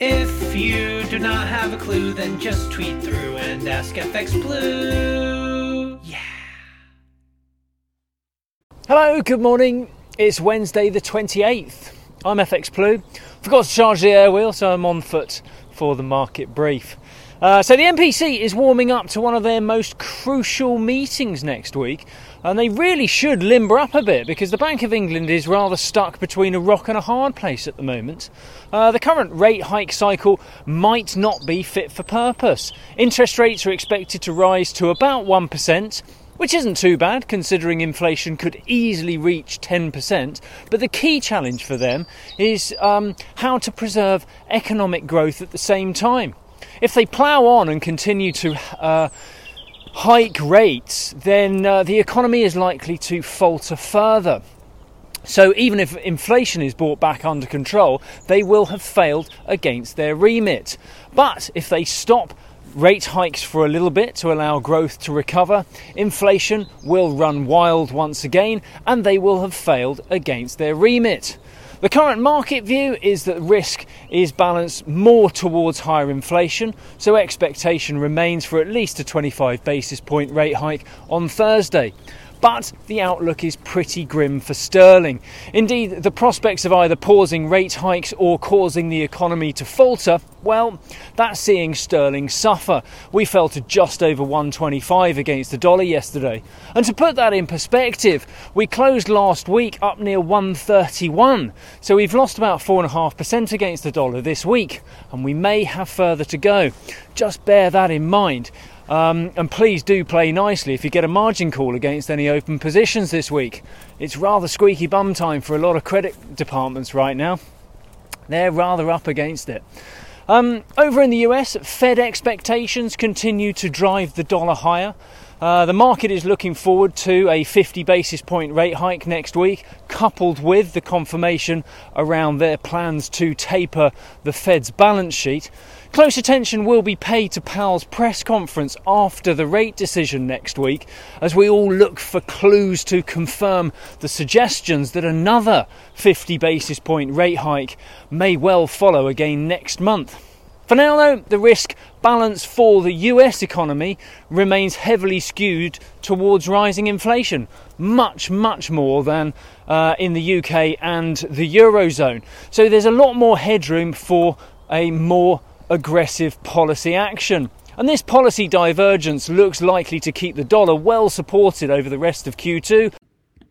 If you do not have a clue, then just tweet through and ask FX Blue. Yeah. Hello, good morning. It's Wednesday the 28th. I'm FX Blue. Forgot to charge the Airwheel, so I'm on foot for the market brief. Uh, so the MPC is warming up to one of their most crucial meetings next week, and they really should limber up a bit because the Bank of England is rather stuck between a rock and a hard place at the moment. Uh, the current rate hike cycle might not be fit for purpose. Interest rates are expected to rise to about 1%. Which isn't too bad considering inflation could easily reach 10%. But the key challenge for them is um, how to preserve economic growth at the same time. If they plough on and continue to uh, hike rates, then uh, the economy is likely to falter further. So, even if inflation is brought back under control, they will have failed against their remit. But if they stop rate hikes for a little bit to allow growth to recover, inflation will run wild once again, and they will have failed against their remit. The current market view is that risk is balanced more towards higher inflation, so expectation remains for at least a 25 basis point rate hike on Thursday but the outlook is pretty grim for sterling. Indeed, the prospects of either pausing rate hikes or causing the economy to falter, well, that's seeing sterling suffer. We fell to just over 125 against the dollar yesterday. And to put that in perspective, we closed last week up near 131. So we've lost about 4.5% against the dollar this week, and we may have further to go. Just bear that in mind. Um, and please do play nicely if you get a margin call against any open positions this week. It's rather squeaky bum time for a lot of credit departments right now. They're rather up against it. Um, over in the US, Fed expectations continue to drive the dollar higher. Uh, the market is looking forward to a 50 basis point rate hike next week, coupled with the confirmation around their plans to taper the Fed's balance sheet. Close attention will be paid to Powell's press conference after the rate decision next week as we all look for clues to confirm the suggestions that another 50 basis point rate hike may well follow again next month. For now, though, the risk balance for the US economy remains heavily skewed towards rising inflation, much, much more than uh, in the UK and the Eurozone. So there's a lot more headroom for a more aggressive policy action. And this policy divergence looks likely to keep the dollar well supported over the rest of Q2